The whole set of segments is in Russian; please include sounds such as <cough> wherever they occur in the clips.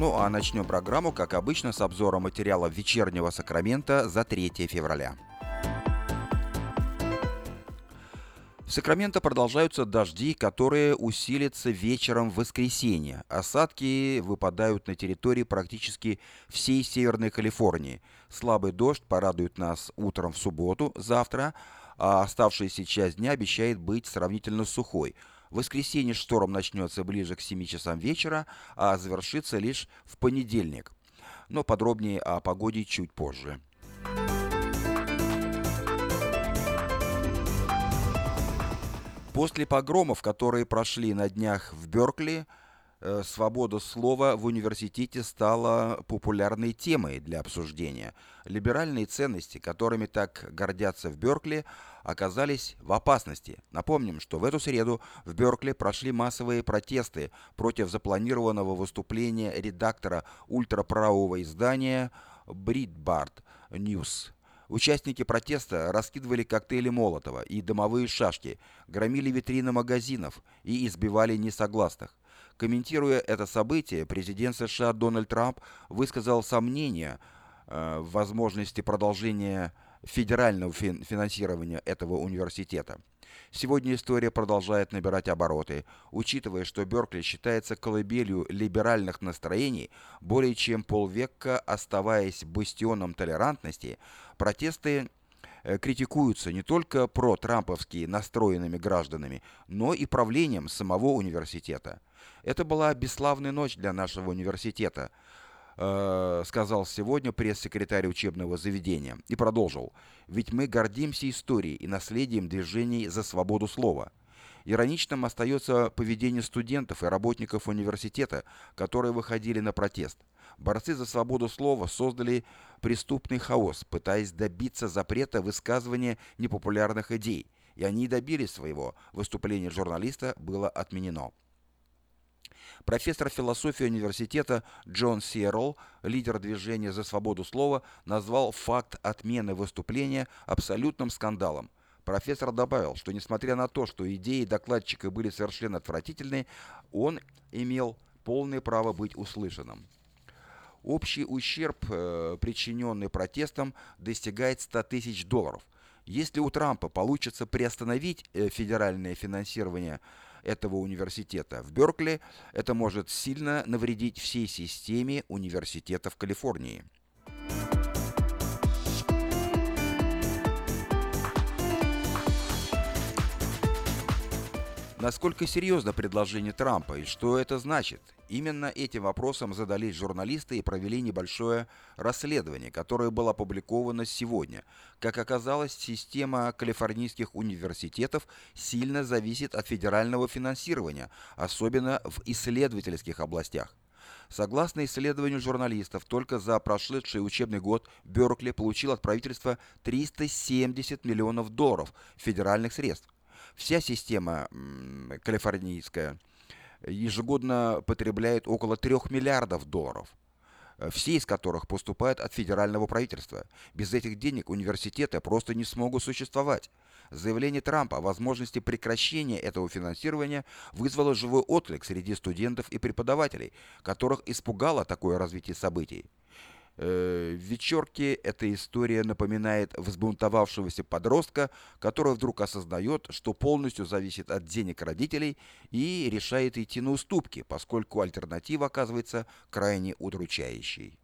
Ну а начнем программу, как обычно, с обзора материала вечернего Сакрамента за 3 февраля. В Сакраменто продолжаются дожди, которые усилятся вечером в воскресенье. Осадки выпадают на территории практически всей Северной Калифорнии. Слабый дождь порадует нас утром в субботу, завтра, а оставшаяся часть дня обещает быть сравнительно сухой. В воскресенье шторм начнется ближе к 7 часам вечера, а завершится лишь в понедельник. Но подробнее о погоде чуть позже. После погромов, которые прошли на днях в Беркли, свобода слова в университете стала популярной темой для обсуждения. Либеральные ценности, которыми так гордятся в Беркли, оказались в опасности. Напомним, что в эту среду в Беркли прошли массовые протесты против запланированного выступления редактора ультраправого издания Breitbart News Участники протеста раскидывали коктейли Молотова и дымовые шашки, громили витрины магазинов и избивали несогласных. Комментируя это событие, президент США Дональд Трамп высказал сомнения э, в возможности продолжения федерального финансирования этого университета. Сегодня история продолжает набирать обороты. Учитывая, что Беркли считается колыбелью либеральных настроений, более чем полвека оставаясь бастионом толерантности, протесты критикуются не только про-трамповские настроенными гражданами, но и правлением самого университета. Это была бесславная ночь для нашего университета – Э, сказал сегодня пресс-секретарь учебного заведения и продолжил. Ведь мы гордимся историей и наследием движений за свободу слова. Ироничным остается поведение студентов и работников университета, которые выходили на протест. Борцы за свободу слова создали преступный хаос, пытаясь добиться запрета высказывания непопулярных идей, и они добились своего. Выступление журналиста было отменено. Профессор философии университета Джон Сиерл, лидер движения за свободу слова, назвал факт отмены выступления абсолютным скандалом. Профессор добавил, что несмотря на то, что идеи докладчика были совершенно отвратительны, он имел полное право быть услышанным. Общий ущерб, э, причиненный протестом, достигает 100 тысяч долларов. Если у Трампа получится приостановить э, федеральное финансирование этого университета в Беркли, это может сильно навредить всей системе университетов Калифорнии. Насколько серьезно предложение Трампа и что это значит? Именно этим вопросом задались журналисты и провели небольшое расследование, которое было опубликовано сегодня. Как оказалось, система калифорнийских университетов сильно зависит от федерального финансирования, особенно в исследовательских областях. Согласно исследованию журналистов, только за прошедший учебный год Беркли получил от правительства 370 миллионов долларов федеральных средств. Вся система калифорнийская ежегодно потребляет около 3 миллиардов долларов э, все из которых поступают от федерального правительства. Без этих денег университеты просто не смогут существовать. Заявление Трампа о возможности прекращения этого финансирования вызвало живой отклик среди студентов и преподавателей, которых испугало такое развитие событий. Э, вечерке эта история напоминает взбунтовавшегося подростка, который вдруг осознает, что полностью зависит от денег родителей и решает идти на уступки, поскольку альтернатива оказывается крайне удручающей.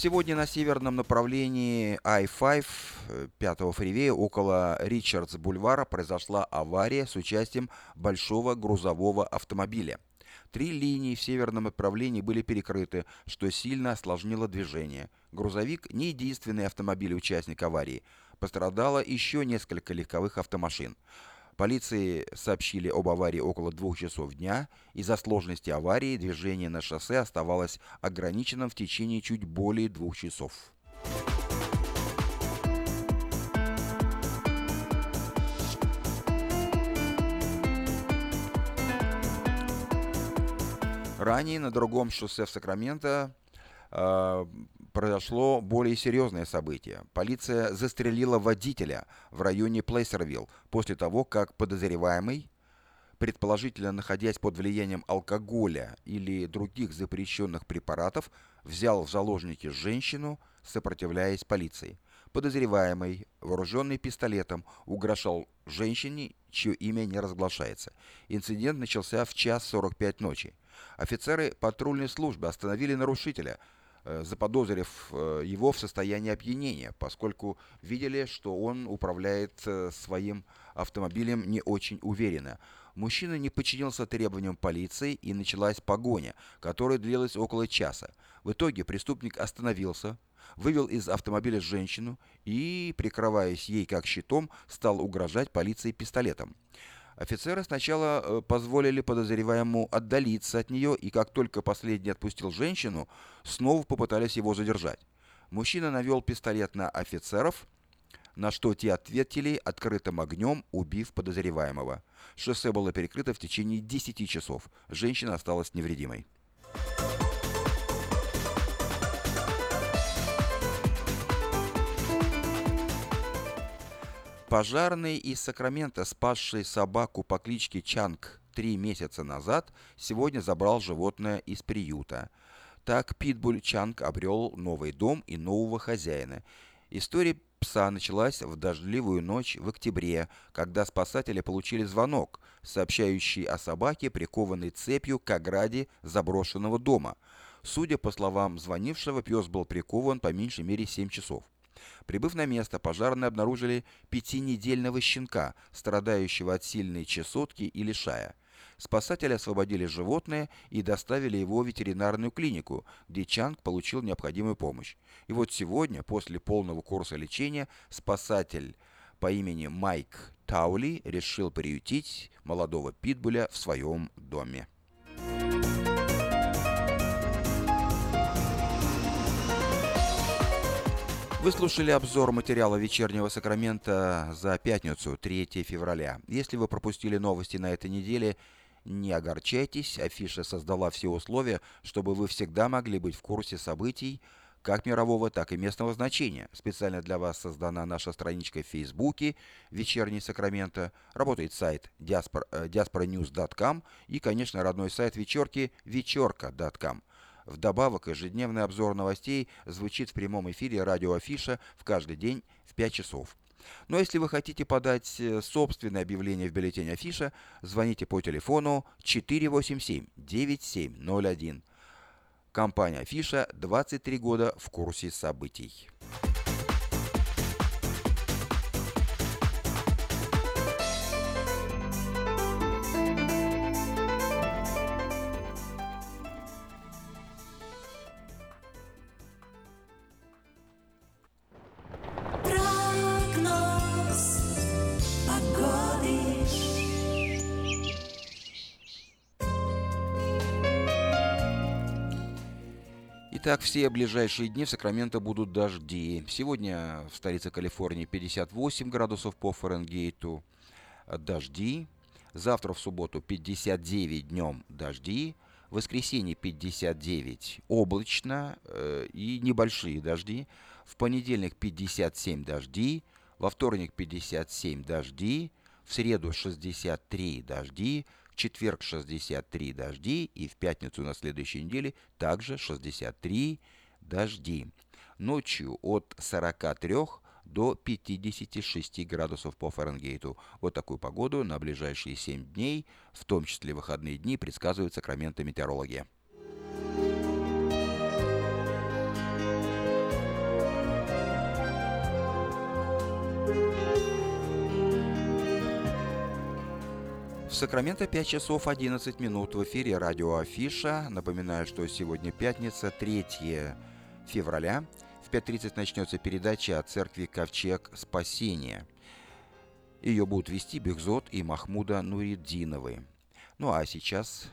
Сегодня на северном направлении I-5 5 фривея около Ричардс-бульвара произошла авария с участием большого грузового автомобиля. Три линии в северном направлении были перекрыты, что сильно осложнило движение. Грузовик не единственный автомобиль-участник аварии. Пострадало еще несколько легковых автомашин. Полиции сообщили об аварии около двух часов дня. Из-за сложности аварии движение на шоссе оставалось ограниченным в течение чуть более двух часов. Ранее на другом шоссе в Сакраменто э, произошло более серьезное событие. Полиция застрелила водителя в районе Плейсервилл после того, как подозреваемый, предположительно находясь под влиянием алкоголя или других запрещенных препаратов, взял в заложники женщину, сопротивляясь полиции. Подозреваемый, вооруженный пистолетом, угрожал женщине, чье имя не разглашается. Инцидент начался в час 45 ночи. Офицеры патрульной службы остановили нарушителя, заподозрив э, его в состоянии опьянения, поскольку видели, что он управляет э, своим автомобилем не очень уверенно. Мужчина не подчинился требованиям полиции и началась погоня, которая длилась около часа. В итоге преступник остановился, вывел из автомобиля женщину и, прикрываясь ей как щитом, стал угрожать полиции пистолетом. Офицеры сначала э, позволили подозреваемому отдалиться от нее, и как только последний отпустил женщину, снова попытались его задержать. Мужчина навел пистолет на офицеров, на что те ответили открытым огнем, убив подозреваемого. Шоссе было перекрыто в течение 10 часов. Женщина осталась невредимой. Пожарный из Сакрамента, спасший собаку по кличке Чанг три месяца назад, сегодня забрал животное из приюта. Так Питбуль Чанг обрел новый дом и нового хозяина. История пса началась в дождливую ночь в октябре, когда спасатели получили звонок, сообщающий о собаке, прикованной цепью к ограде заброшенного дома. Судя по словам звонившего, пес был прикован по меньшей мере 7 часов. Прибыв на место, пожарные обнаружили пятинедельного щенка, страдающего от сильной чесотки и лишая. Спасатели освободили животное и доставили его в ветеринарную клинику, где Чанг получил необходимую помощь. И вот сегодня, после полного курса лечения, спасатель по имени Майк Таули решил приютить молодого питбуля в своем доме. Вы слушали обзор материала «Вечернего Сакрамента» за пятницу, 3 февраля. Если вы пропустили новости на этой неделе, не огорчайтесь, афиша создала все условия, чтобы вы всегда могли быть в курсе событий, как мирового, так и местного значения. Специально для вас создана наша страничка в Фейсбуке «Вечерний Сакраменто», работает сайт diasporanews.com э, и, конечно, родной сайт вечерки вечерка.com. Вдобавок, ежедневный обзор новостей звучит в прямом эфире радио Афиша в каждый день в 5 часов. Но если вы хотите подать э, собственное объявление в бюллетень Афиша, звоните по телефону 487-9701. Компания Афиша 23 года в курсе событий. Итак, все ближайшие дни в Сакраменто будут дожди. Сегодня в столице Калифорнии 58 градусов по Фаренгейту. Дожди. Завтра в субботу 59 днем дожди. В воскресенье 59 облачно э, и небольшие дожди. В понедельник 57 дожди. Во вторник 57 дожди. В среду 63 дожди четверг 63 дожди и в пятницу на следующей неделе также 63 дожди. Ночью от 43 до 56 градусов по Фаренгейту. Вот такую погоду на ближайшие 7 дней, в том числе выходные дни, предсказывает Сакраменто метеорология. Сакраменто 5 часов 11 минут в эфире радио Афиша. Напоминаю, что сегодня пятница, 3 февраля. В 5.30 начнется передача о церкви Ковчег Спасения. Ее будут вести Бехзот и Махмуда Нуриддиновы. Ну а сейчас...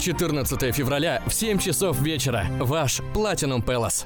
14 февраля в 7 часов вечера. Ваш Platinum Palace.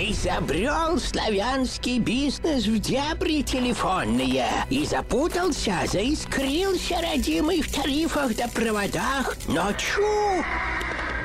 Изобрел славянский бизнес в дебри телефонные И запутался, заискрился родимый в тарифах да проводах Но чу!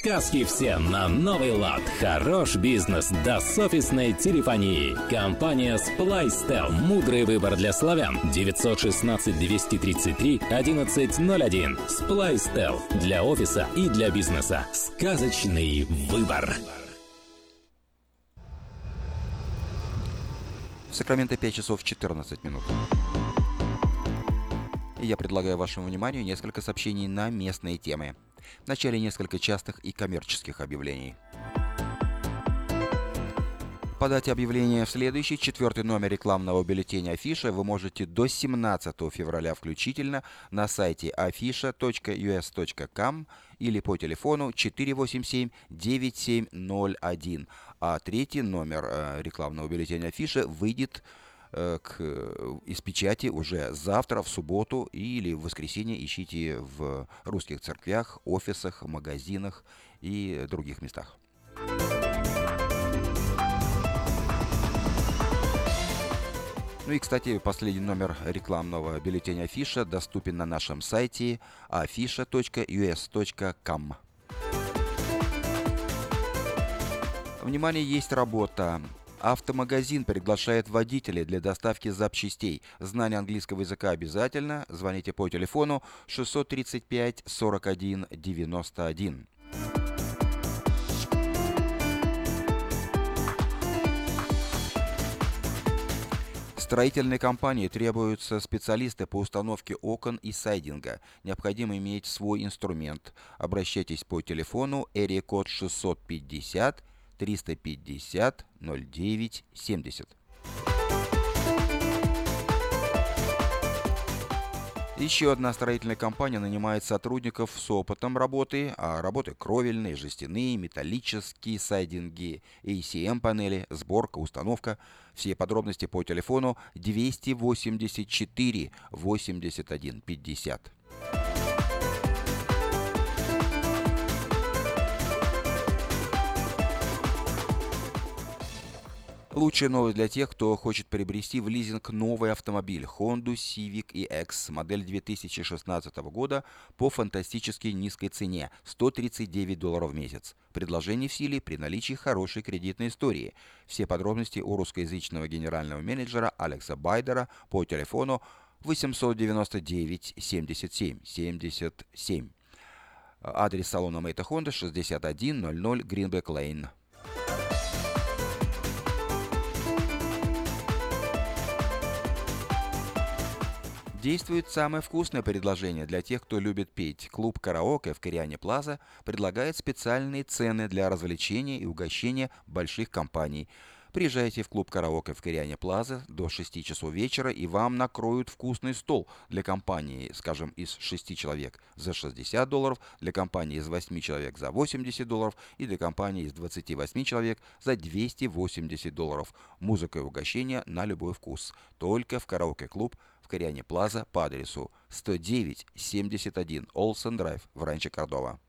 Сказки все на новый лад. Хорош бизнес до офисной телефонии. Компания Splystel. Мудрый выбор для славян. 916-233-1101. Splystel. Для офиса и для бизнеса. Сказочный выбор. В Сакраменто 5 часов 14 минут. И я предлагаю вашему вниманию несколько сообщений на местные темы. Вначале несколько частых и коммерческих объявлений. Подать объявление в следующий, четвертый номер рекламного бюллетеня Афиша вы можете до 17 февраля включительно на сайте afisha.us.com или по телефону 487-9701. А третий номер э, рекламного бюллетеня Афиша выйдет к, э, из печати уже завтра, в субботу или в воскресенье ищите в русских церквях, офисах, магазинах и других местах. Ну и, кстати, последний номер рекламного бюллетеня Афиша доступен на нашем сайте afisha.us.com. Внимание, есть работа Автомагазин приглашает водителей для доставки запчастей. Знание английского языка обязательно. Звоните по телефону 635 41 91. Строительной компании требуются специалисты по установке окон и сайдинга. Необходимо иметь свой инструмент. Обращайтесь по телефону эрия код 650 350 09 70. Еще одна строительная компания нанимает сотрудников с опытом работы, а работы кровельные, жестяные, металлические сайдинги, ACM-панели, сборка, установка. Все подробности по телефону 284 81 50. Лучшая новость для тех, кто хочет приобрести в лизинг новый автомобиль Honda Civic EX модель 2016 года по фантастически низкой цене – 139 долларов в месяц. Предложение в силе при наличии хорошей кредитной истории. Все подробности у русскоязычного генерального менеджера Алекса Байдера по телефону 899 77 77. Адрес салона Мэйта Honda 6100 Greenback Lane. Действует самое вкусное предложение для тех, кто любит петь. Клуб «Караоке» в Кориане Плаза предлагает специальные цены для развлечения и угощения больших компаний – Приезжайте в клуб «Караоке» в Кориане Плаза до 6 часов вечера, и вам накроют вкусный стол для компании, скажем, из 6 человек за 60 долларов, для компании из 8 человек за 80 долларов и для компании из 28 человек за 280 долларов. Музыка и угощение на любой вкус. Только в «Караоке-клуб» Кориане Плаза по адресу 109-71 Олсен Драйв в Ранче Кордова.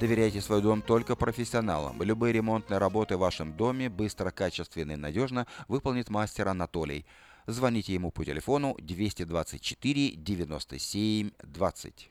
Доверяйте свой дом только профессионалам. Любые ремонтные работы в вашем доме быстро, качественно и надежно выполнит мастер Анатолий. Звоните ему по телефону 224 97 20.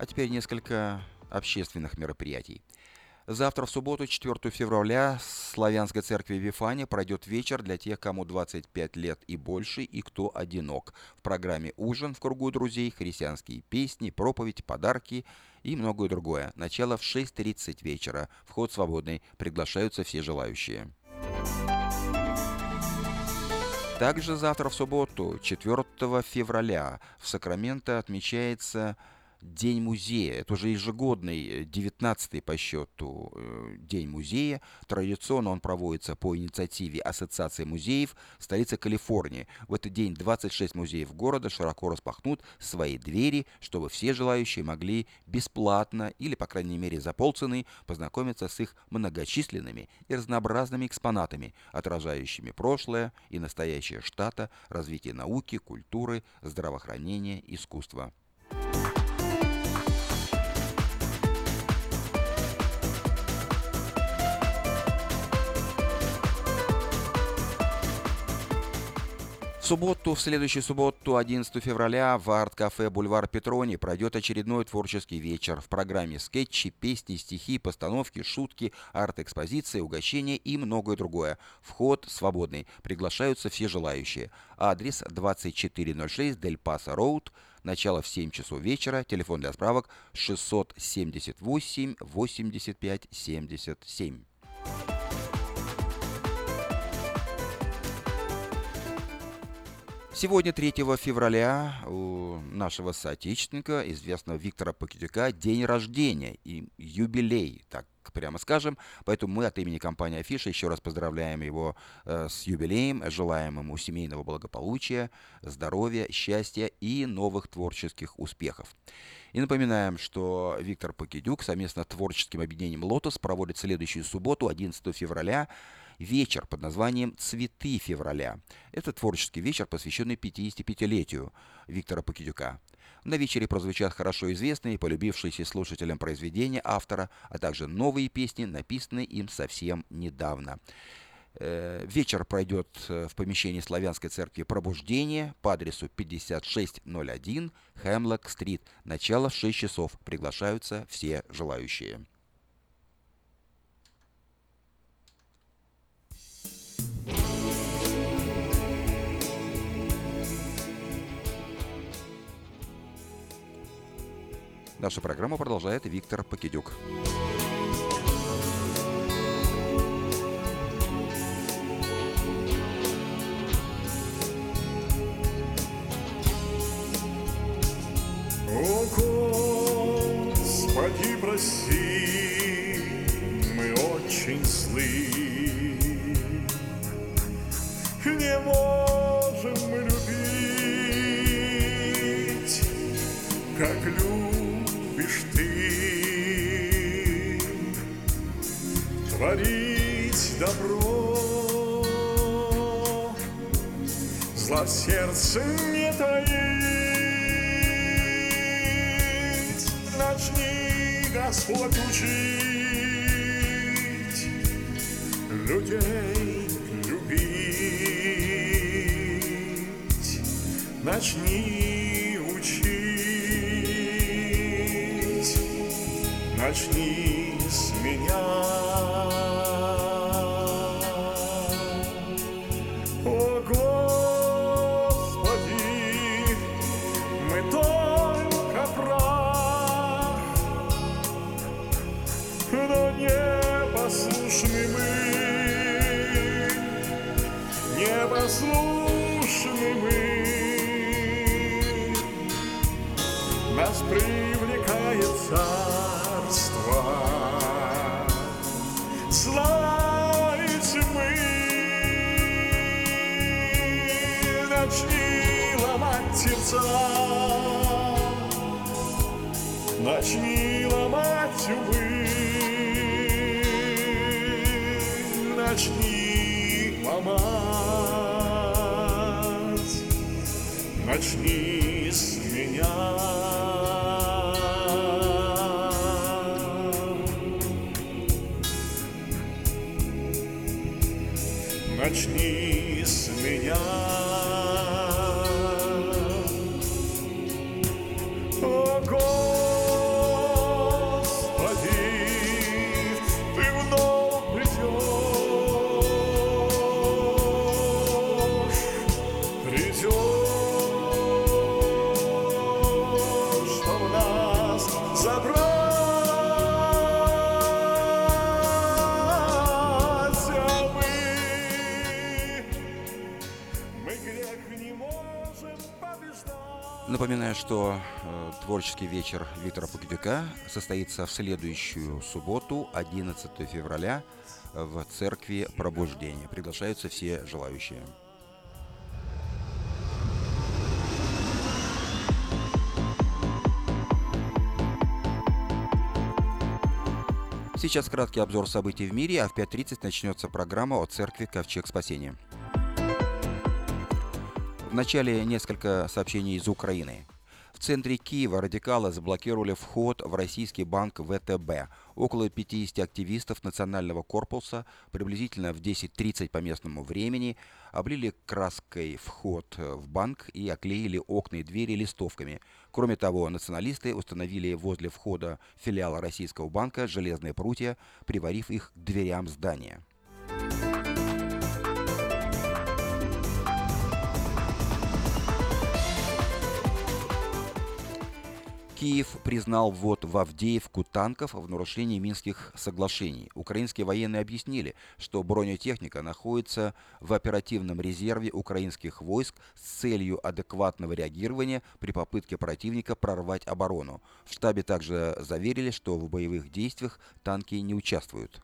А теперь несколько общественных мероприятий. Завтра, в субботу, 4 февраля, в Славянской церкви Вифани пройдет вечер для тех, кому 25 лет и больше, и кто одинок. В программе «Ужин» в кругу друзей, христианские песни, проповедь, подарки и многое другое. Начало в 6.30 вечера. Вход свободный. Приглашаются все желающие. Также завтра, в субботу, 4 февраля, в Сакраменто отмечается День музея. Это уже ежегодный, 19-й э, по счету э, День музея. Традиционно он проводится по инициативе Ассоциации музеев столицы Калифорнии. В этот день 26 музеев города широко распахнут свои двери, чтобы все желающие могли бесплатно или, по крайней мере, за полцены познакомиться с их многочисленными и разнообразными экспонатами, отражающими прошлое и настоящее штата, развитие науки, культуры, здравоохранения, искусства. Субботу, в следующую субботу, 11 февраля, в арт-кафе «Бульвар Петрони» пройдет очередной творческий вечер. В программе скетчи, песни, стихи, постановки, шутки, арт-экспозиции, угощения и многое другое. Вход свободный. Приглашаются все желающие. Адрес 2406 Дель Паса Роуд. Начало в 7 часов вечера. Телефон для справок 678 85 77. Сегодня, 3 февраля, у нашего соотечественника, известного Виктора Покидюка, день рождения и юбилей, так прямо скажем. Поэтому мы от имени компании Афиша еще раз поздравляем его э, с юбилеем, желаем ему семейного благополучия, здоровья, счастья и новых творческих успехов. И напоминаем, что Виктор Покидюк совместно с творческим объединением «Лотос» проводит следующую субботу, 11 февраля, вечер под названием «Цветы февраля». Это творческий вечер, посвященный 55-летию Виктора Покидюка. На вечере прозвучат хорошо известные и полюбившиеся слушателям произведения автора, а также новые песни, написанные им совсем недавно. Э, вечер пройдет э, в помещении Славянской церкви «Пробуждение» по адресу 5601 Хемлок-стрит. Начало в 6 часов. Приглашаются все желающие. Нашу программу продолжает Виктор Покидюк. Добро, зла в сердце не таить начни, Господь учить людей любить. Начни учить, начни с меня. Вечер Виктора Погребяка состоится в следующую субботу, 11 февраля, в церкви Пробуждения. Приглашаются все желающие. Сейчас краткий обзор событий в мире, а в 5.30 начнется программа о церкви Ковчег Спасения. В начале несколько сообщений из Украины. Центре Киева радикалы заблокировали вход в российский банк ВТБ. Около 50 активистов национального корпуса приблизительно в 10.30 по местному времени облили краской вход в банк и оклеили окна и двери листовками. Кроме того, националисты установили возле входа филиала российского банка железные прутья, приварив их к дверям здания. Киев признал ввод в Авдеевку танков в нарушении Минских соглашений. Украинские военные объяснили, что бронетехника находится в оперативном резерве украинских войск с целью адекватного реагирования при попытке противника прорвать оборону. В штабе также заверили, что в боевых действиях танки не участвуют.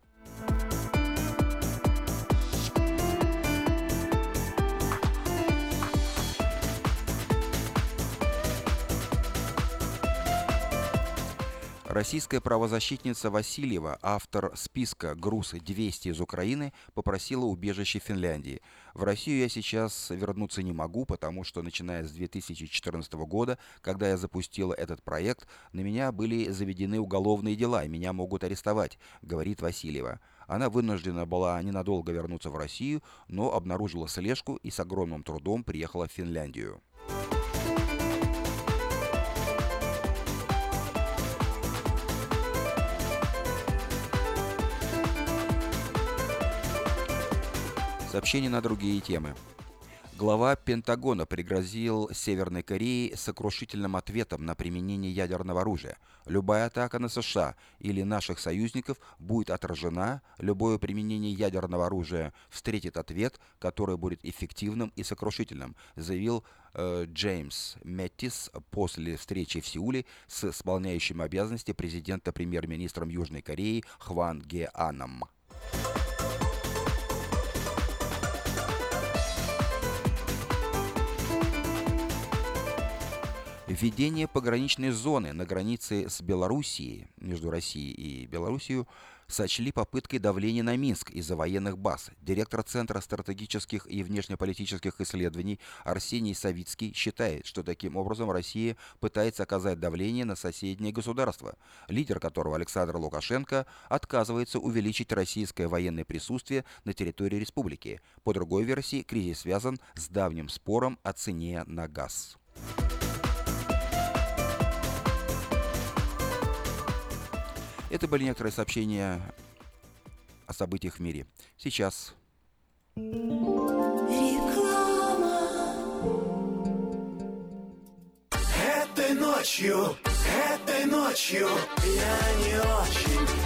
Российская правозащитница Васильева, автор списка «Груз-200» из Украины, попросила убежище в Финляндии. В Россию я сейчас вернуться не могу, потому что, начиная с 2014 года, когда я запустила этот проект, на меня были заведены уголовные дела, и меня могут арестовать, говорит Васильева. Она вынуждена была ненадолго вернуться в Россию, но обнаружила слежку и с огромным трудом приехала в Финляндию. Сообщение на другие темы. Глава Пентагона пригрозил Северной Корее сокрушительным ответом на применение ядерного оружия. Любая атака на США или наших союзников будет отражена, любое применение ядерного оружия встретит ответ, который будет эффективным и сокрушительным, заявил э, Джеймс Мэттис после встречи в Сеуле с исполняющим обязанности президента премьер-министром Южной Кореи Хван Ге Аном. Введение пограничной зоны на границе с Белоруссией, между Россией и Белоруссией, сочли попыткой давления на Минск из-за военных баз. Директор Центра стратегических и внешнеполитических исследований Арсений Савицкий считает, что таким образом Россия пытается оказать давление на соседнее государство, лидер которого Александр Лукашенко отказывается увеличить российское военное присутствие на территории республики. По другой версии, кризис связан с давним спором о цене на газ. Это были некоторые сообщения о событиях в мире. Сейчас... Этой ночью, этой ночью я не очень.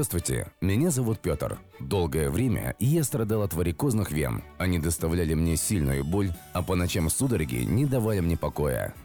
Здравствуйте, меня зовут Петр. Долгое время я страдал от варикозных вен. Они доставляли мне сильную боль, а по ночам судороги не давали мне покоя.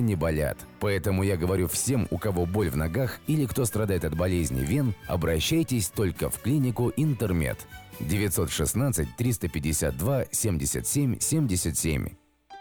не болят. Поэтому я говорю всем, у кого боль в ногах или кто страдает от болезни вен, обращайтесь только в клинику Интермед. 916 352 77 77.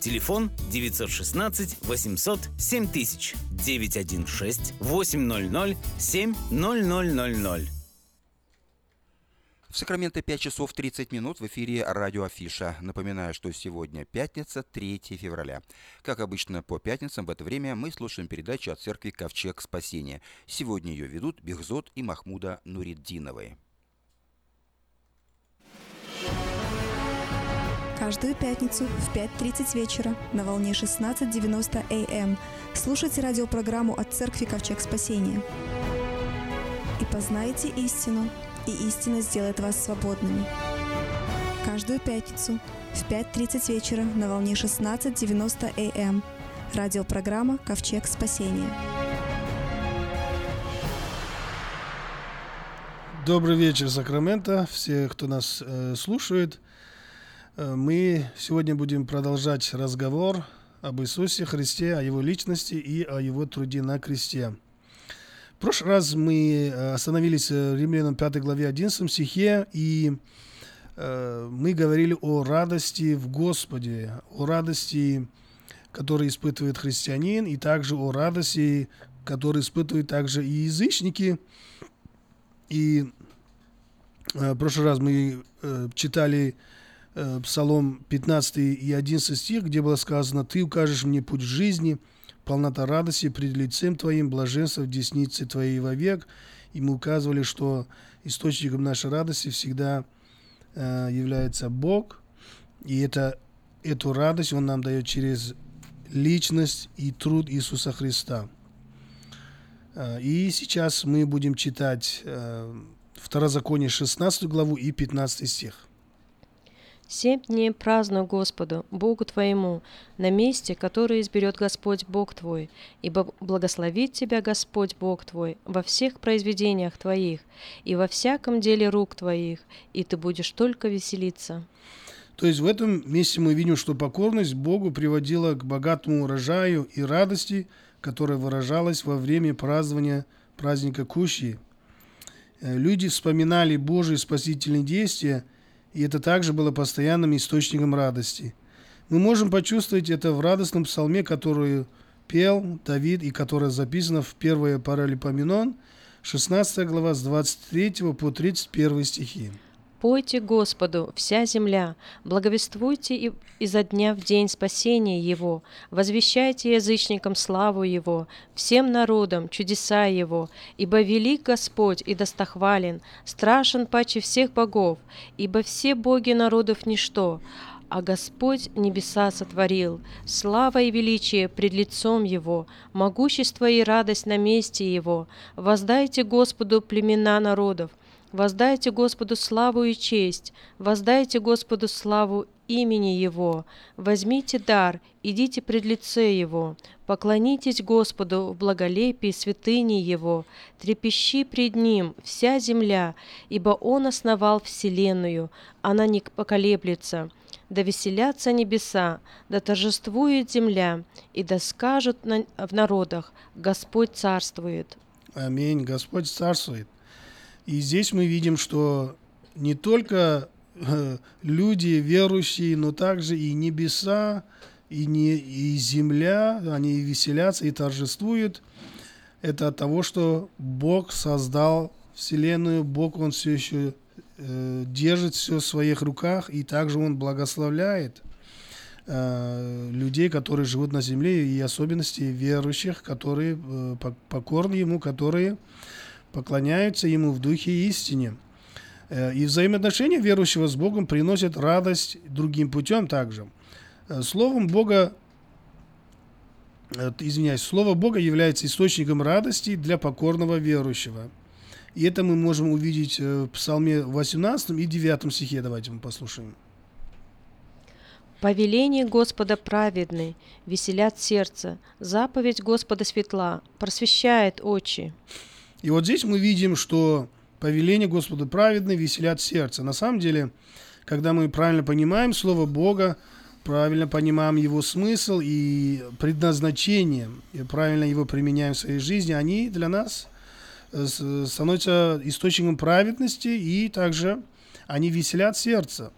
Телефон 916 800 7000 916 800 7000. В Сакраменто 5 часов 30 минут в эфире радио Афиша. Напоминаю, что сегодня пятница, 3 февраля. Как обычно по пятницам в это время мы слушаем передачу от церкви «Ковчег спасения». Сегодня ее ведут Бехзот и Махмуда Нуриддиновы. Каждую пятницу в 5.30 вечера на волне 16.90 АМ слушайте радиопрограмму от Церкви Ковчег Спасения. И познайте истину, и истина сделает вас свободными. Каждую пятницу в 5.30 вечера на волне 16.90 АМ радиопрограмма Ковчег Спасения. Добрый вечер, Сакраменто, все, кто нас э, слушает. Э, мы сегодня будем продолжать разговор об Иисусе Христе, о Его личности и о Его труде на кресте. В прошлый раз мы э, остановились в Римлянам 5 главе 11 стихе, и э, мы говорили о радости в Господе, о радости, которую испытывает христианин, и также о радости, которую испытывают также и язычники. И э, в прошлый раз мы э, читали э, Псалом 15 и 11 стих, где было сказано «Ты укажешь мне путь жизни, полнота радости пред лицем Твоим, блаженство в деснице Твоей вовек». И мы указывали, что источником нашей радости всегда э, является Бог, и это, эту радость Он нам дает через личность и труд Иисуса Христа. Э, И сейчас мы будем читать э, Второзаконие 16 главу и 15 стих. Семь дней празднуй Господу, Богу твоему, на месте, которое изберет Господь Бог твой, ибо благословит тебя Господь Бог твой во всех произведениях твоих и во всяком деле рук твоих, и ты будешь только веселиться. То есть в этом месте мы видим, что покорность Богу приводила к богатому урожаю и радости, которая выражалась во время празднования праздника Кущи. Э, Люди вспоминали Божьи спасительные действия, и это также было постоянным источником радости. Мы можем почувствовать это в радостном псалме, который пел Давид и которое записано в 1 Паралипоменон, 16 глава с 23 по 31 стихи. Пойте Господу, вся земля, благовествуйте и изо дня в день спасения Его, возвещайте язычникам славу Его, всем народам чудеса Его, ибо велик Господь и достохвален, страшен паче всех богов, ибо все боги народов ничто, а Господь небеса сотворил, слава и величие пред лицом Его, могущество и радость на месте Его. Воздайте Господу племена народов, Воздайте Господу славу и честь, воздайте Господу славу имени Его, возьмите дар, идите пред лице Его, поклонитесь Господу в благолепии святыни Его, трепещи пред Ним вся земля, ибо Он основал вселенную, она не поколеблется. Да веселятся небеса, да торжествует земля, и да скажут в народах, Господь царствует. Аминь. Господь царствует. И здесь мы видим, что не только э, люди верующие, но также и небеса, и, не, и земля, они веселятся и торжествуют. Это от того, что Бог создал Вселенную, Бог, Он все еще э, держит все в своих руках, и также Он благословляет э, людей, которые живут на земле, и особенности верующих, которые э, пок- покорны Ему, которые поклоняются Ему в духе и истине. Э, И взаимоотношения верующего с Богом приносят радость другим путем также. Э, Словом Бога, э, извиняюсь, Слово Бога является источником радости для покорного верующего. И это мы можем увидеть в Псалме 18 и 9 стихе. Давайте мы послушаем. Повеление Господа праведны, веселят сердце, заповедь Господа светла, просвещает очи. И вот здесь мы видим, что повеление Господа праведны, веселят сердце. На самом деле, когда мы правильно понимаем Слово Бога, правильно понимаем его смысл и предназначение, и правильно его применяем в своей жизни, они для нас э, становятся источником праведности, и также они веселят сердце.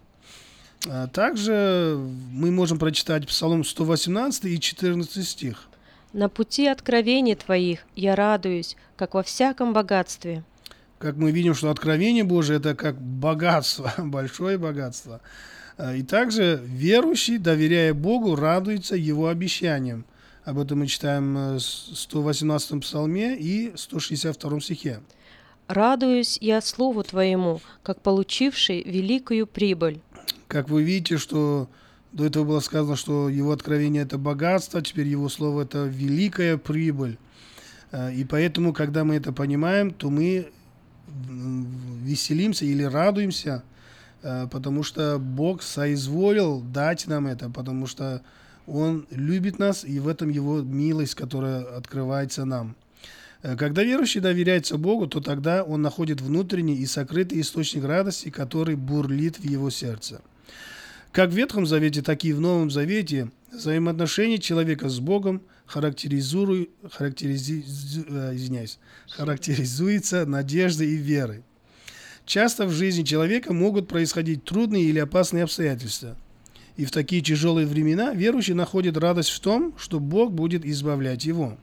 А Также мы можем прочитать Псалом 118 и 14 стих. На пути откровений Твоих я радуюсь, как во всяком богатстве. как мы видим, что откровение Божие это как богатство, <laughs> большое богатство. А, И также верующий, доверяя Богу, радуется Его обещаниям. Об этом мы читаем э, в 118 псалме и 162 стихе. Радуюсь я Слову Твоему, как получивший великую прибыль. Как вы видите, что до этого было сказано, что Его откровение это богатство, теперь Его слово это великая прибыль. А, И поэтому, когда мы это понимаем, то мы веселимся или радуемся, э, потому что Бог соизволил дать нам это, потому что Он любит нас, и в этом Его милость, которая открывается нам. Э, Когда верующий доверяется Богу, то тогда он находит внутренний и сокрытый источник радости, который бурлит в его сердце. Как в Ветхом Завете, так и в Новом Завете взаимоотношения человека с Богом характеризуют, характеризи, э, характеризуется надеждой и верой. Часто в жизни человека могут происходить трудные или опасные обстоятельства. И в такие тяжелые времена верующий находит радость в том, что Бог будет избавлять его.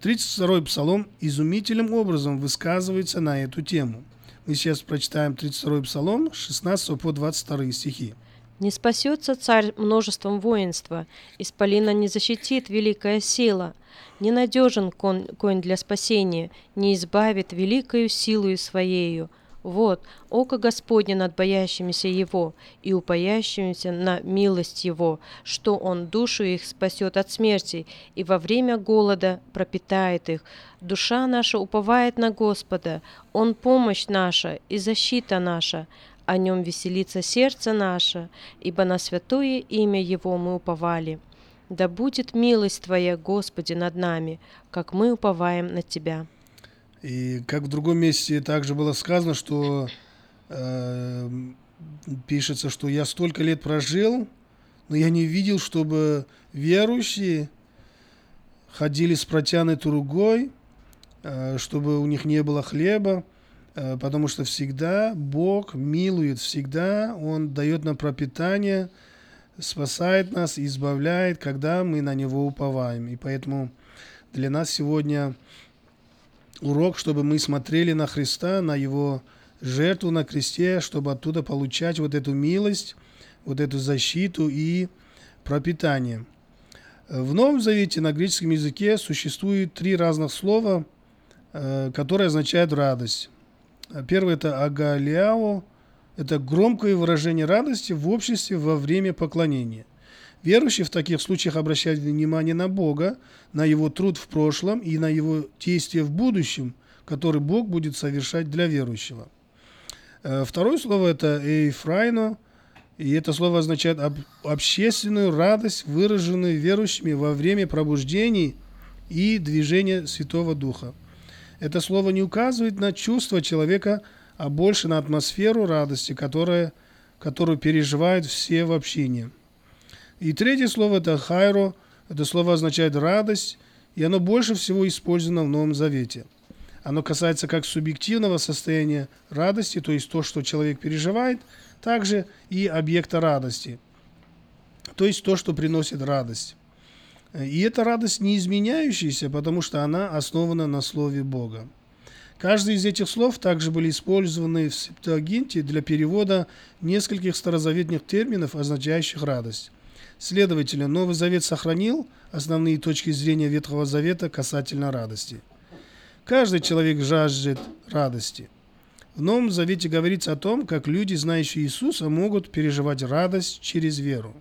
32-й псалом изумительным образом высказывается на эту тему. Мы сейчас прочитаем 32-й псалом, с 16 по 22 стихи. Не спасется царь множеством воинства, исполина не защитит великая сила. Ненадежен кон, конь для спасения, не избавит великою силою своею. Вот, око Господне над боящимися Его и упаящимися на милость Его, что Он душу их спасет от смерти и во время голода пропитает их. Душа наша уповает на Господа, Он помощь наша и защита наша. О Нем веселится сердце наше, ибо на святое имя Его мы уповали. Да будет милость Твоя, Господи, над нами, как мы уповаем на Тебя. И как в другом месте также было сказано, что э, пишется, что я столько лет прожил, но я не видел, чтобы верующие ходили с протянутой ругой, э, чтобы у них не было хлеба, потому что всегда Бог милует, всегда Он дает нам пропитание, спасает нас, избавляет, когда мы на Него уповаем. И поэтому для нас сегодня урок, чтобы мы смотрели на Христа, на Его жертву на кресте, чтобы оттуда получать вот эту милость, вот эту защиту и пропитание. В Новом Завете на греческом языке существует три разных слова, э, которые означают радость. Первое это агалиао, это громкое выражение радости в обществе во время поклонения. Верующий в таких случаях обращает внимание на Бога, на Его труд в прошлом и на Его действия в будущем, который Бог будет совершать для верующего. Э, Второе слово это эйфрайно, и это слово означает об, общественную радость, выраженную верующими во время пробуждений и движения Святого Духа. Это слово не указывает на чувство человека, а больше на атмосферу радости, которая, которую переживают все в общине. И третье слово это хайро, это слово означает радость, и оно больше всего использовано в Новом Завете. Оно касается как субъективного состояния радости, то есть то, что человек переживает, также и объекта радости, то есть то, что приносит радость. И эта радость не изменяющаяся, потому что она основана на Слове Бога. Каждый из этих слов также были использованы в Септуагинте для перевода нескольких старозаветных терминов, означающих радость. Следовательно, Новый Завет сохранил основные точки зрения Ветхого Завета касательно радости. Каждый человек жаждет радости. В Новом Завете говорится о том, как люди, знающие Иисуса, могут переживать радость через веру.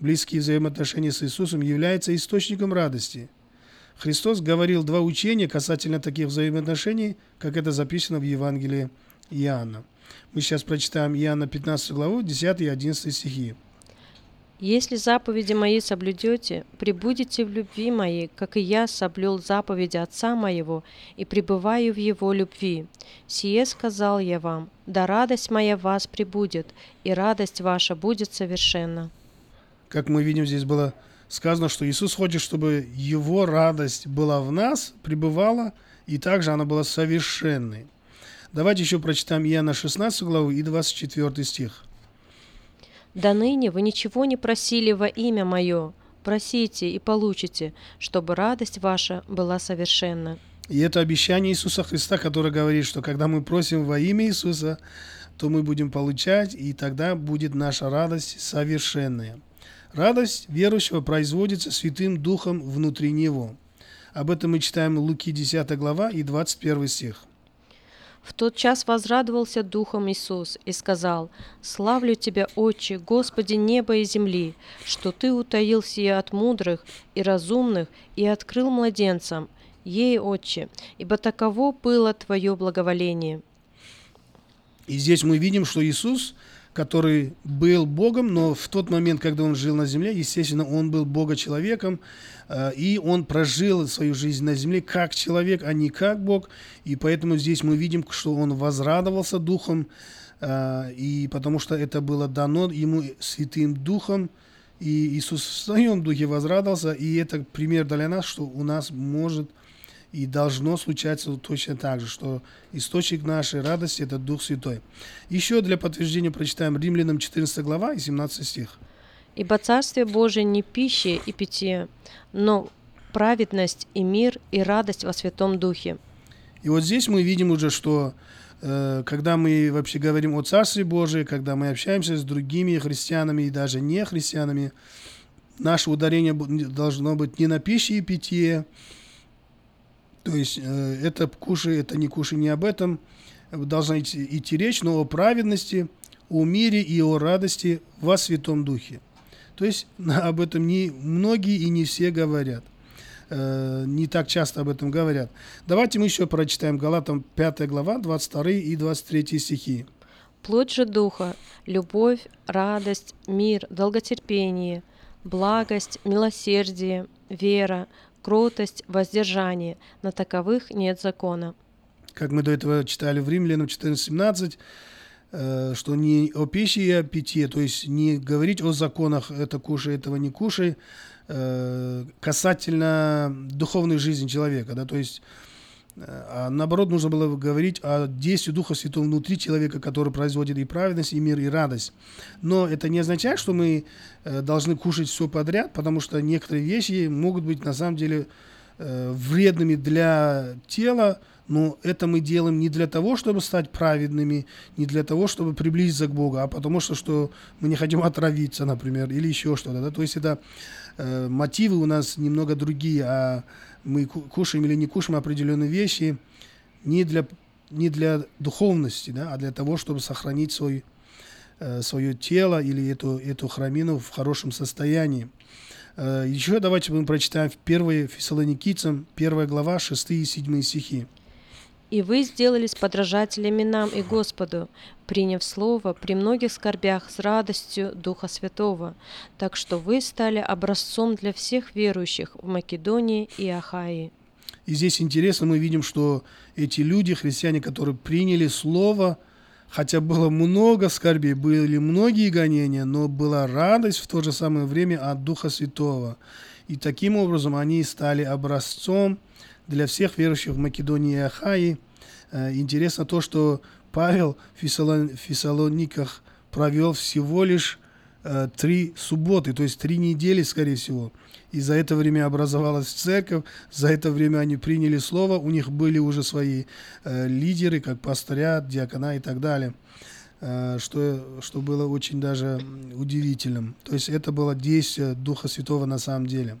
Близкие взаимоотношения с Иисусом являются источником радости. Христос говорил два учения касательно таких взаимоотношений, как это записано в Евангелии Иоанна. Мы сейчас прочитаем Иоанна 15 главу, 10 и 11 стихи. Если заповеди мои соблюдете, пребудете в любви моей, как и я соблюл заповеди Отца моего и пребываю в Его любви. Сие сказал я вам, да радость моя в вас пребудет, и радость ваша будет совершенна. Как мы видим, здесь было сказано, что Иисус хочет, чтобы Его радость была в нас, пребывала, и также она была совершенной. Давайте еще прочитаем Иоанна 16 главу и 24 стих. До ныне вы ничего не просили во имя Мое. Просите и получите, чтобы радость ваша была совершенна. И это обещание Иисуса Христа, которое говорит, что когда мы просим во имя Иисуса, то мы будем получать, и тогда будет наша радость совершенная. Радость верующего производится Святым Духом внутри него. Об этом мы читаем Луки 10 глава и 21 стих. В тот час возрадовался Духом Иисус и сказал, «Славлю Тебя, Отче, Господи неба и земли, что Ты утаил сие от мудрых и разумных и открыл младенцам. Ей, Отче, ибо таково было Твое благоволение». И здесь мы видим, что Иисус который был Богом, но в тот момент, когда он жил на земле, естественно, он был Бога-человеком, э, и он прожил свою жизнь на земле как человек, а не как Бог. И поэтому здесь мы видим, что он возрадовался Духом, э, и потому что это было дано ему Святым Духом, и Иисус в своем духе возрадовался, и это пример для нас, что у нас может и должно случаться точно так же, что источник нашей радости – это Дух Святой. Еще для подтверждения прочитаем Римлянам 14 глава и 17 стих. Ибо Царствие Божие не пища и питье, но праведность и мир и радость во Святом Духе. И вот здесь мы видим уже, что э, когда мы вообще говорим о Царстве Божии, когда мы общаемся с другими христианами и даже не христианами, наше ударение должно быть не на пище и питье, то есть э, это кушай, это не кушай, не об этом должна идти, идти речь, но о праведности, о мире и о радости во Святом Духе. То есть <laughs> об этом не многие и не все говорят. Э, не так часто об этом говорят. Давайте мы еще прочитаем Галатам 5 глава, 22 и 23 стихи. Плоть же Духа – любовь, радость, мир, долготерпение, благость, милосердие, вера, кротость, воздержание. На таковых нет закона. Как мы до этого читали в Римлянам 14.17, э, что не о пище и о питье, то есть не говорить о законах, это кушай, этого не кушай, э, касательно духовной жизни человека, да, то есть а наоборот, нужно было говорить о действии Духа Святого внутри человека, который производит и праведность, и мир, и радость. Но это не означает, что мы э, должны кушать все подряд, потому что некоторые вещи могут быть на самом деле э, вредными для тела, но это мы делаем не для того, чтобы стать праведными, не для того, чтобы приблизиться к Богу, а потому что, что мы не хотим отравиться, например, или еще что-то. Да? То есть это э, мотивы у нас немного другие, а мы ку- кушаем или не кушаем определенные вещи не для, не для духовности, да, а для того, чтобы сохранить свой, э, свое тело или эту, эту храмину в хорошем состоянии. Э, еще давайте мы прочитаем в 1 Фессалоникийцам, 1 глава, 6 и 7 стихи. И вы сделались подражателями нам и Господу, приняв Слово при многих скорбях с радостью Духа Святого, так что вы стали образцом для всех верующих в Македонии и Ахаии. И здесь интересно, мы видим, что эти люди, христиане, которые приняли Слово, хотя было много скорбей, были многие гонения, но была радость в то же самое время от Духа Святого. И таким образом они стали образцом для всех верующих в Македонии и Ахаи. Э, Интересно то, что Павел в Фессалон- Фессалониках провел всего лишь э, три субботы, то есть три недели, скорее всего. И за это время образовалась церковь, за это время они приняли слово, у них были уже свои э, лидеры, как пастыря, диакона и так далее, что, что было очень даже удивительным. То есть это было действие Духа Святого на самом деле.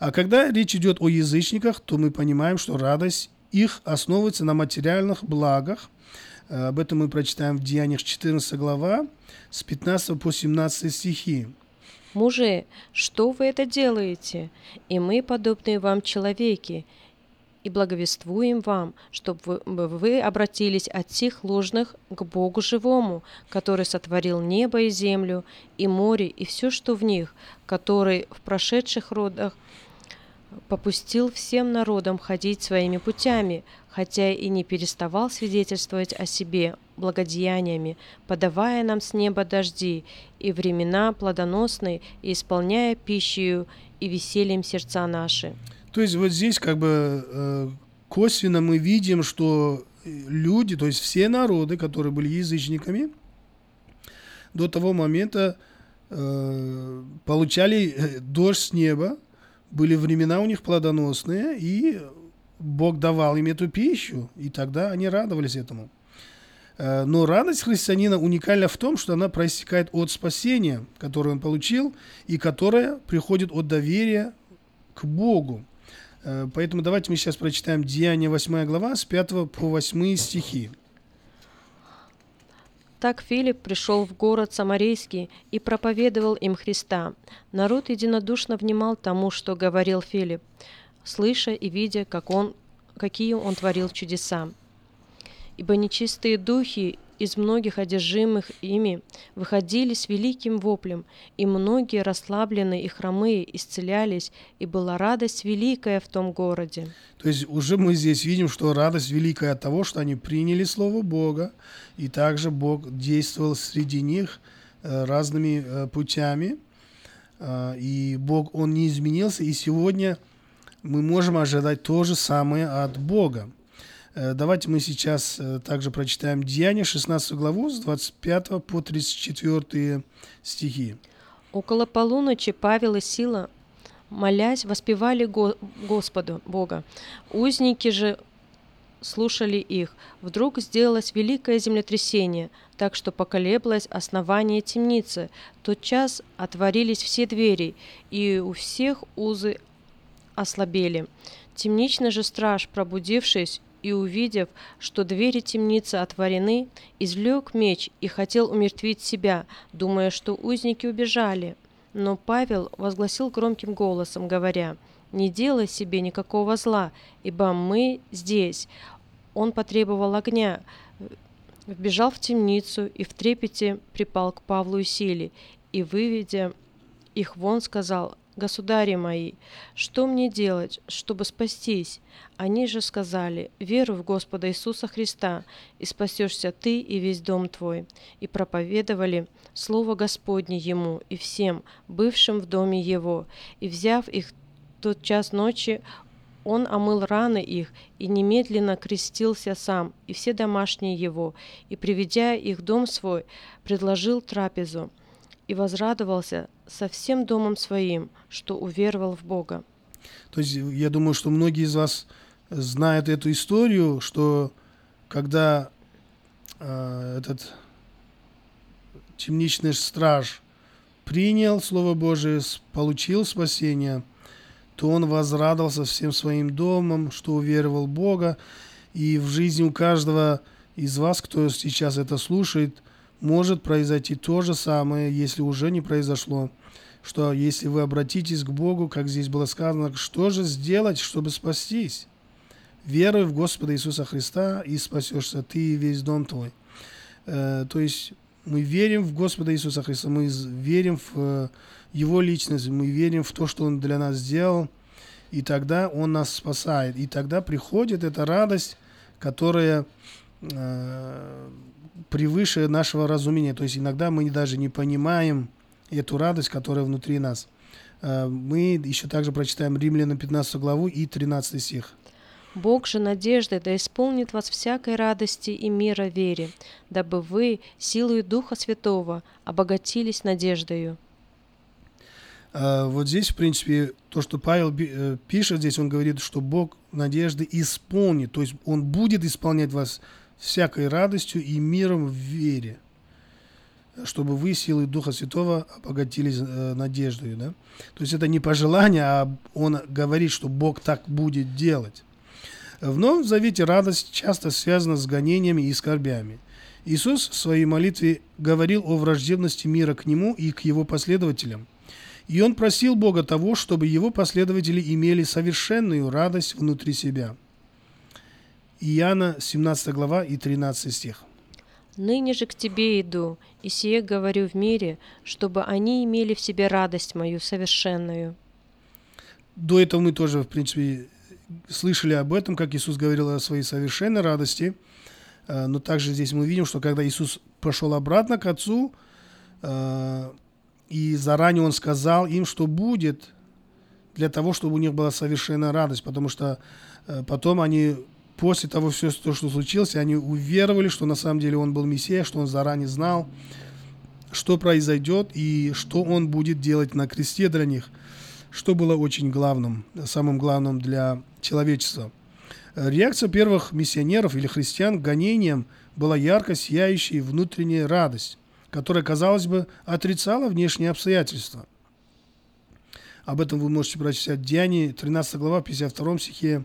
А когда речь идет о язычниках, то мы понимаем, что радость их основывается на материальных благах. Э, Об этом мы прочитаем в Деяниях 14 глава с 15 по 17 стихи. Мужи, что вы это делаете? И мы, подобные вам человеки, и благовествуем вам, чтобы вы, обратились от сих ложных к Богу живому, который сотворил небо и землю, и море, и все, что в них, который в прошедших родах попустил всем народам ходить своими путями, хотя и не переставал свидетельствовать о себе благодеяниями, подавая нам с неба дожди и времена плодоносные, и исполняя пищею и весельем сердца наши. То есть вот здесь как бы э, косвенно мы видим, что люди, то есть все народы, которые были язычниками, до того момента э, получали э, дождь с неба, были времена у них плодоносные, и Бог давал им эту пищу, и тогда они радовались этому. Э, Но радость христианина уникальна в том, что она проистекает от спасения, которое он получил, и которое приходит от доверия к Богу. Э, Поэтому давайте мы сейчас прочитаем Деяние 8 глава с 5 по 8 стихи. Так Филипп пришел в город Самарийский и проповедовал им Христа. Народ единодушно внимал тому, что говорил Филипп, слыша и видя, как он, какие он творил чудеса. Ибо нечистые духи из многих одержимых ими выходили с великим воплем, и многие расслабленные и хромые исцелялись, и была радость великая в том городе. То есть уже мы здесь видим, что радость великая от того, что они приняли Слово Бога, и также Бог действовал среди них э, разными э, путями, Э, и Бог, Он не изменился, и сегодня мы можем ожидать то же самое от Бога. Э, Давайте мы сейчас э, также прочитаем Деяния, 16 главу, с 25 по 34 стихи. Около полуночи Павел и Сила, молясь, воспевали Го- Господу Бога. Узники же слушали их. Вдруг сделалось великое землетрясение, так что поколеблось основание темницы. Тот час отворились все двери, и у всех узы ослабели. Темничный же страж, пробудившись и увидев, что двери темницы отворены, извлек меч и хотел умертвить себя, думая, что узники убежали. Но Павел возгласил громким голосом, говоря, «Не делай себе никакого зла, ибо мы здесь». Он потребовал огня, вбежал в темницу и в трепете припал к Павлу и Силе, и, выведя их вон, сказал, «Государи мои, что мне делать, чтобы спастись?» Они же сказали, «Веруй в Господа Иисуса Христа, и спасешься ты и весь дом твой». И проповедовали Слово Господне ему и всем, бывшим в доме его. И, взяв их тот час ночи, он омыл раны их и немедленно крестился сам и все домашние его, и, приведя их в дом свой, предложил трапезу и возрадовался со всем домом своим, что уверовал в Бога. То есть я думаю, что многие из вас знают эту историю, что когда э, этот темничный страж принял Слово Божие, получил спасение, то он возрадовался всем своим домом, что уверовал Бога. И в жизни у каждого из вас, кто сейчас это слушает, может произойти то же самое, если уже не произошло. Что если вы обратитесь к Богу, как здесь было сказано, что же сделать, чтобы спастись? Веруй в Господа Иисуса Христа, и спасешься ты и весь дом твой. Э, то есть мы верим в Господа Иисуса Христа, мы верим в э, Его личность, мы верим в то, что Он для нас сделал, и тогда Он нас спасает. И тогда приходит эта радость, которая э, превыше нашего разумения. То есть иногда мы даже не понимаем эту радость, которая внутри нас. Э, мы еще также прочитаем Римлянам 15 главу и 13 стих. Бог же надежды да исполнит вас всякой радости и мира вере, дабы вы силою Духа Святого обогатились надеждою. А, Вот здесь, в принципе, то, что Павел э, пишет здесь, он говорит, что Бог надежды исполнит, то есть Он будет исполнять вас всякой радостью и миром в вере, чтобы вы силой Духа Святого обогатились э, надеждой. Да? То есть это не пожелание, а Он говорит, что Бог так будет делать. В Новом Завете радость часто связана с гонениями и скорбями. Иисус в своей молитве говорил о враждебности мира к Нему и к Его последователям. И он просил Бога того, чтобы его последователи имели совершенную радость внутри себя. Иоанна 17 глава и 13 стих. «Ныне же к Тебе иду, и сие говорю в мире, чтобы они имели в себе радость мою совершенную». До этого мы тоже, в принципе, слышали об этом, как Иисус говорил о своей совершенной радости. Э, Но также здесь мы видим, что когда Иисус пошел обратно к Отцу, э, и заранее Он сказал им, что будет для того, чтобы у них была совершенная радость, потому что э, потом они, после того все, то, что случилось, они уверовали, что на самом деле Он был Мессия, что Он заранее знал, что произойдет и что Он будет делать на кресте для них, что было очень главным, самым главным для человечества. Реакция первых миссионеров или христиан к гонениям была ярко сияющей внутренняя радость, которая, казалось бы, отрицала внешние обстоятельства. Об этом вы можете прочитать в Деянии, 13 глава, 52 стихе,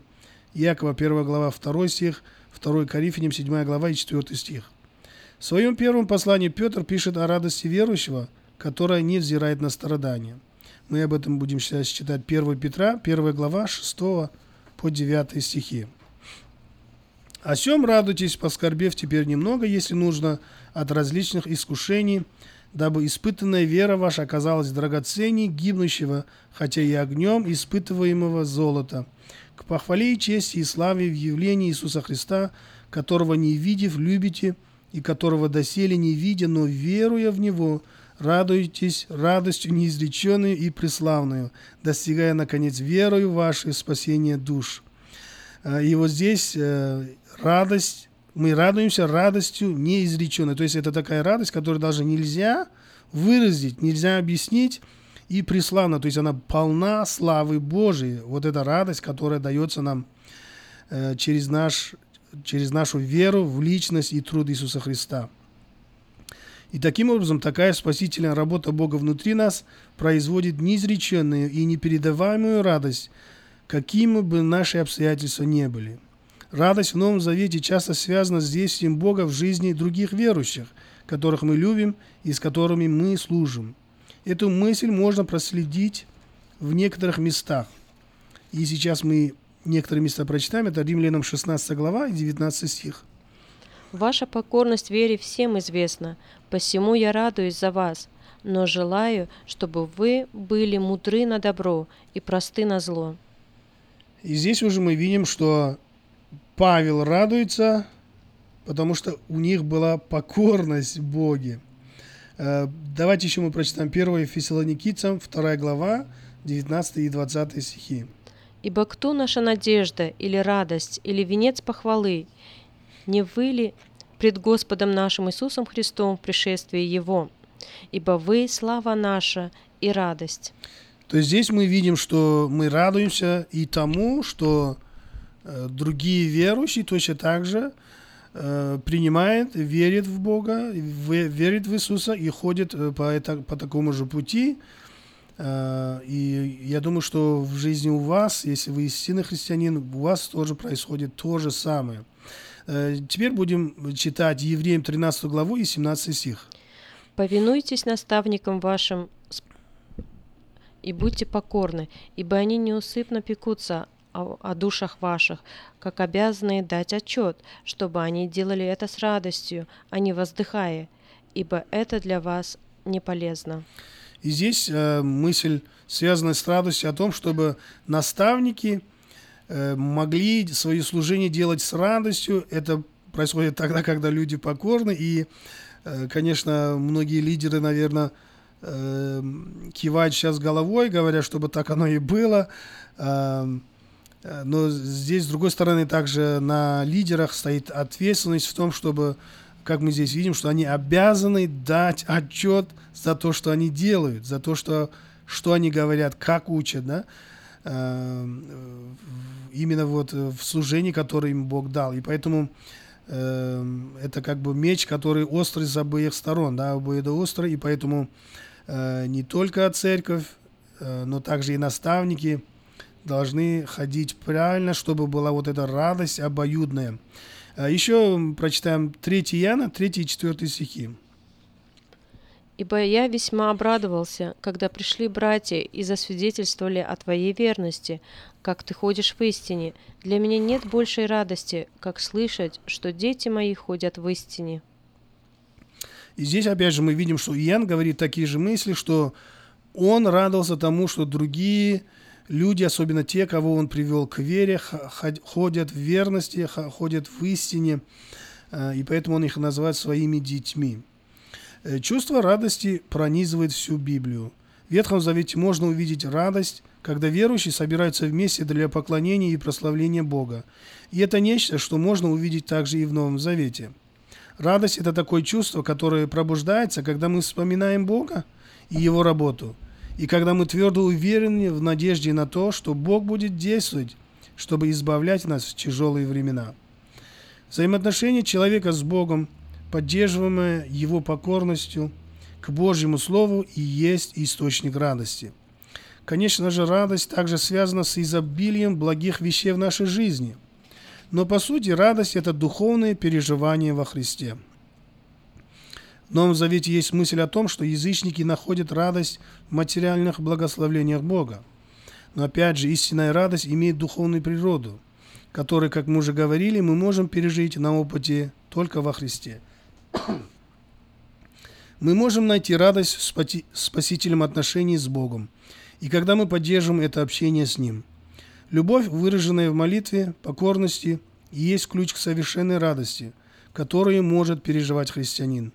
Якова, 1 глава, 2 стих, 2 Коринфянам, 7 глава и 4 стих. В своем первом послании Петр пишет о радости верующего, которая не взирает на страдания. Мы об этом будем сейчас читать 1 Петра, 1 глава, 6 по 9 стихи. О сем радуйтесь, поскорбев теперь немного, если нужно, от различных искушений, дабы испытанная вера ваша оказалась драгоценней гибнущего, хотя и огнем испытываемого золота, к похвале и чести и славе в явлении Иисуса Христа, которого не видев, любите, и которого доселе не видя, но веруя в Него, радуйтесь радостью неизреченную и преславную, достигая, наконец, верою вашей спасения душ. Э, И вот здесь э, радость, мы радуемся радостью неизреченной. То есть это такая радость, которую даже нельзя выразить, нельзя объяснить, и преславна, то есть она полна славы Божией. Вот эта радость, которая дается нам э, через, наш, через нашу веру в личность и труд Иисуса Христа. И таким образом такая спасительная работа Бога внутри нас производит неизреченную и непередаваемую радость, какими бы наши обстоятельства не были. Радость в Новом Завете часто связана с действием Бога в жизни других верующих, которых мы любим и с которыми мы служим. Эту мысль можно проследить в некоторых местах. И сейчас мы некоторые места прочитаем. Это Римлянам 16 глава и 19 стих. Ваша покорность вере всем известна, посему я радуюсь за вас, но желаю, чтобы вы были мудры на добро и просты на зло. И здесь уже мы видим, что Павел радуется, потому что у них была покорность Боге. Э, Давайте еще мы прочитаем 1 Фессалоникийцам, 2 глава, 19 и 20 стихи. Ибо кто наша надежда, или радость, или венец похвалы? Не вы ли пред Господом нашим Иисусом Христом в пришествии Его? Ибо вы слава наша и радость. То есть здесь мы видим, что мы радуемся и тому, что э, другие верующие точно так же э, принимают, верят в Бога, ве- верят в Иисуса и ходят э, по, это, по такому же пути. Э, и я думаю, что в жизни у вас, если вы истинный христианин, у вас тоже происходит то же самое. Теперь будем читать Евреям 13 главу и 17 стих. Повинуйтесь наставникам вашим и будьте покорны, ибо они неусыпно пекутся о, душах ваших, как обязанные дать отчет, чтобы они делали это с радостью, а не воздыхая, ибо это для вас не полезно. И здесь э, мысль, связанная с радостью о том, чтобы наставники э, могли свое служение делать с радостью. Это происходит тогда, когда люди покорны. И, э, конечно, многие лидеры, наверное, э, кивают сейчас головой, говоря, чтобы так оно и было. Э, но здесь, с другой стороны, также на лидерах стоит ответственность в том, чтобы как мы здесь видим, что они обязаны дать отчет за то, что они делают, за то, что, что они говорят, как учат, да, э, именно вот в служении, которое им Бог дал. И поэтому э, это как бы меч, который острый с обеих сторон, да, обоих острый, и поэтому э, не только церковь, э, но также и наставники должны ходить правильно, чтобы была вот эта радость обоюдная. А Еще прочитаем 3 Иоанна, 3 и 4 стихи. Ибо я весьма обрадовался, когда пришли братья и засвидетельствовали о твоей верности, как ты ходишь в истине. Для меня нет большей радости, как слышать, что дети мои ходят в истине. И здесь опять же мы видим, что Иоанн говорит такие же мысли, что он радовался тому, что другие люди, особенно те, кого он привел к вере, ходят в верности, ходят в истине, э, и поэтому он их называет своими детьми. Э, Чувство радости пронизывает всю Библию. В Ветхом Завете можно увидеть радость, когда верующие собираются вместе для поклонения и прославления Бога. И это нечто, что можно увидеть также и в Новом Завете. Радость – это такое чувство, которое пробуждается, когда мы вспоминаем Бога и Его работу, и когда мы твердо уверены в надежде на то, что Бог будет действовать, чтобы избавлять нас в тяжелые времена. Взаимоотношения человека с Богом, поддерживаемое Его покорностью к Божьему Слову, и есть источник радости. Конечно же, радость также связана с изобилием благих вещей в нашей жизни – но по сути радость – это духовное переживание во Христе. В Новом Завете есть мысль о том, что язычники находят радость в материальных благословлениях Бога. Но опять же, истинная радость имеет духовную природу. который, как мы уже говорили, мы можем пережить на опыте только во Христе. <coughs> Мы можем найти радость в спасительном отношении с Богом, и когда мы поддерживаем это общение с Ним. Любовь, выраженная в молитве, покорности, и есть ключ к совершенной радости, которую может переживать христианин.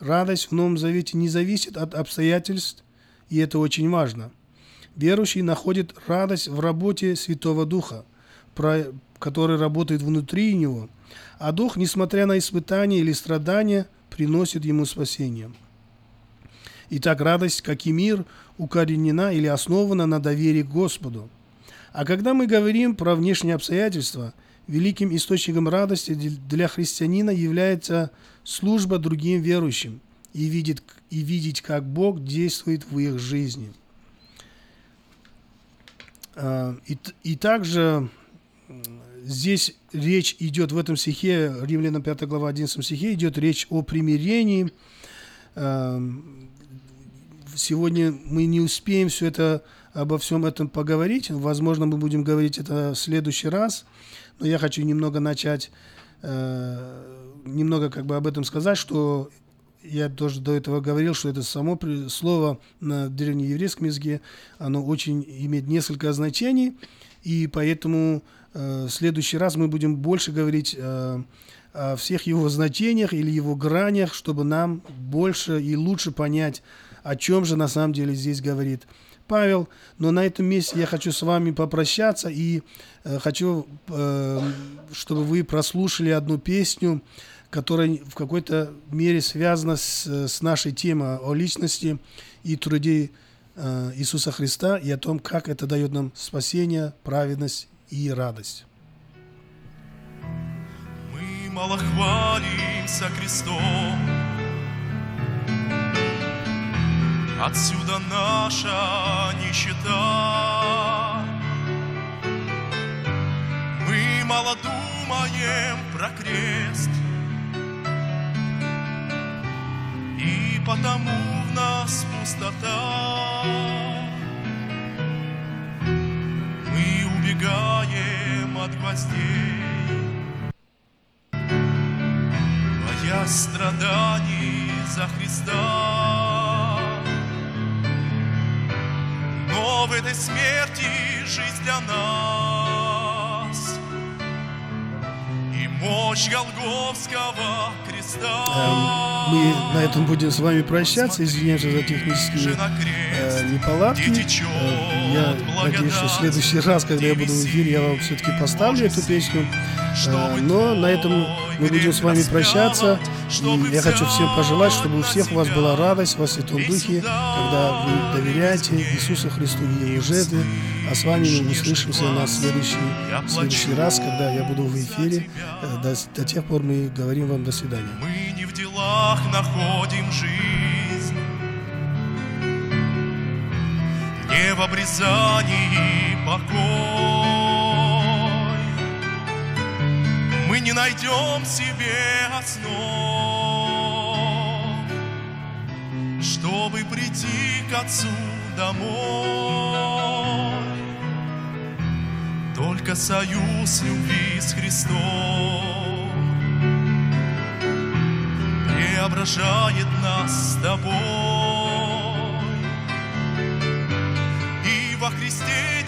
Радость в Новом Завете не зависит от обстоятельств, и это очень важно. Верующий находит радость в работе Святого Духа, который работает внутри него, а Дух, несмотря на испытания или страдания, приносит ему спасение. Итак, радость, как и мир, укоренена или основана на доверии к Господу. А когда мы говорим про внешние обстоятельства, великим источником радости для христианина является служба другим верующим и, видеть, и видеть, как Бог действует в их жизни. А, И, и также здесь речь идет в этом стихе, Римлянам 5 глава 11 стихе, идет речь о примирении. Ам, Сегодня мы не успеем все это обо всем этом поговорить. Возможно, мы будем говорить это в следующий раз. Но я хочу немного начать, э, немного как бы об этом сказать, что я тоже до этого говорил, что это само слово на древнееврейском языке, оно очень имеет несколько значений, и поэтому э, в следующий раз мы будем больше говорить э, о всех его значениях или его гранях, чтобы нам больше и лучше понять, о чем же на самом деле здесь говорит Павел. Но на этом месте я хочу с вами попрощаться и э, хочу, э, чтобы вы прослушали одну песню, которая в какой-то мере связана с, с нашей темой о личности и труде э, Иисуса Христа и о том, как это дает нам спасение, праведность и радость. Мы мало хвалимся крестом, Отсюда наша нищета. Мы мало думаем про крест, И потому в нас пустота. Мы убегаем от гвоздей, мощь Голговского креста. Эм, Мы на этом будем с вами прощаться. Извиняюсь за технические э, неполадки. Э, я надеюсь, что в следующий раз, когда я буду в эфире, я вам все-таки поставлю эту песню. Но на этом мы будем с вами прощаться. И я хочу всем пожелать, чтобы у всех у вас была радость во Святом Духе, когда вы доверяете Иисусу Христу и Его жертве. А с вами мы услышимся на следующий, следующий раз, когда я буду в эфире. Э, До, до тех пор мы говорим вам до свидания. Мы не в делах находим жизнь, Не в обрезании покой. Не найдем себе основ, Чтобы прийти к Отцу домой. Только союз любви с Христом преображает нас с тобой. И во Христе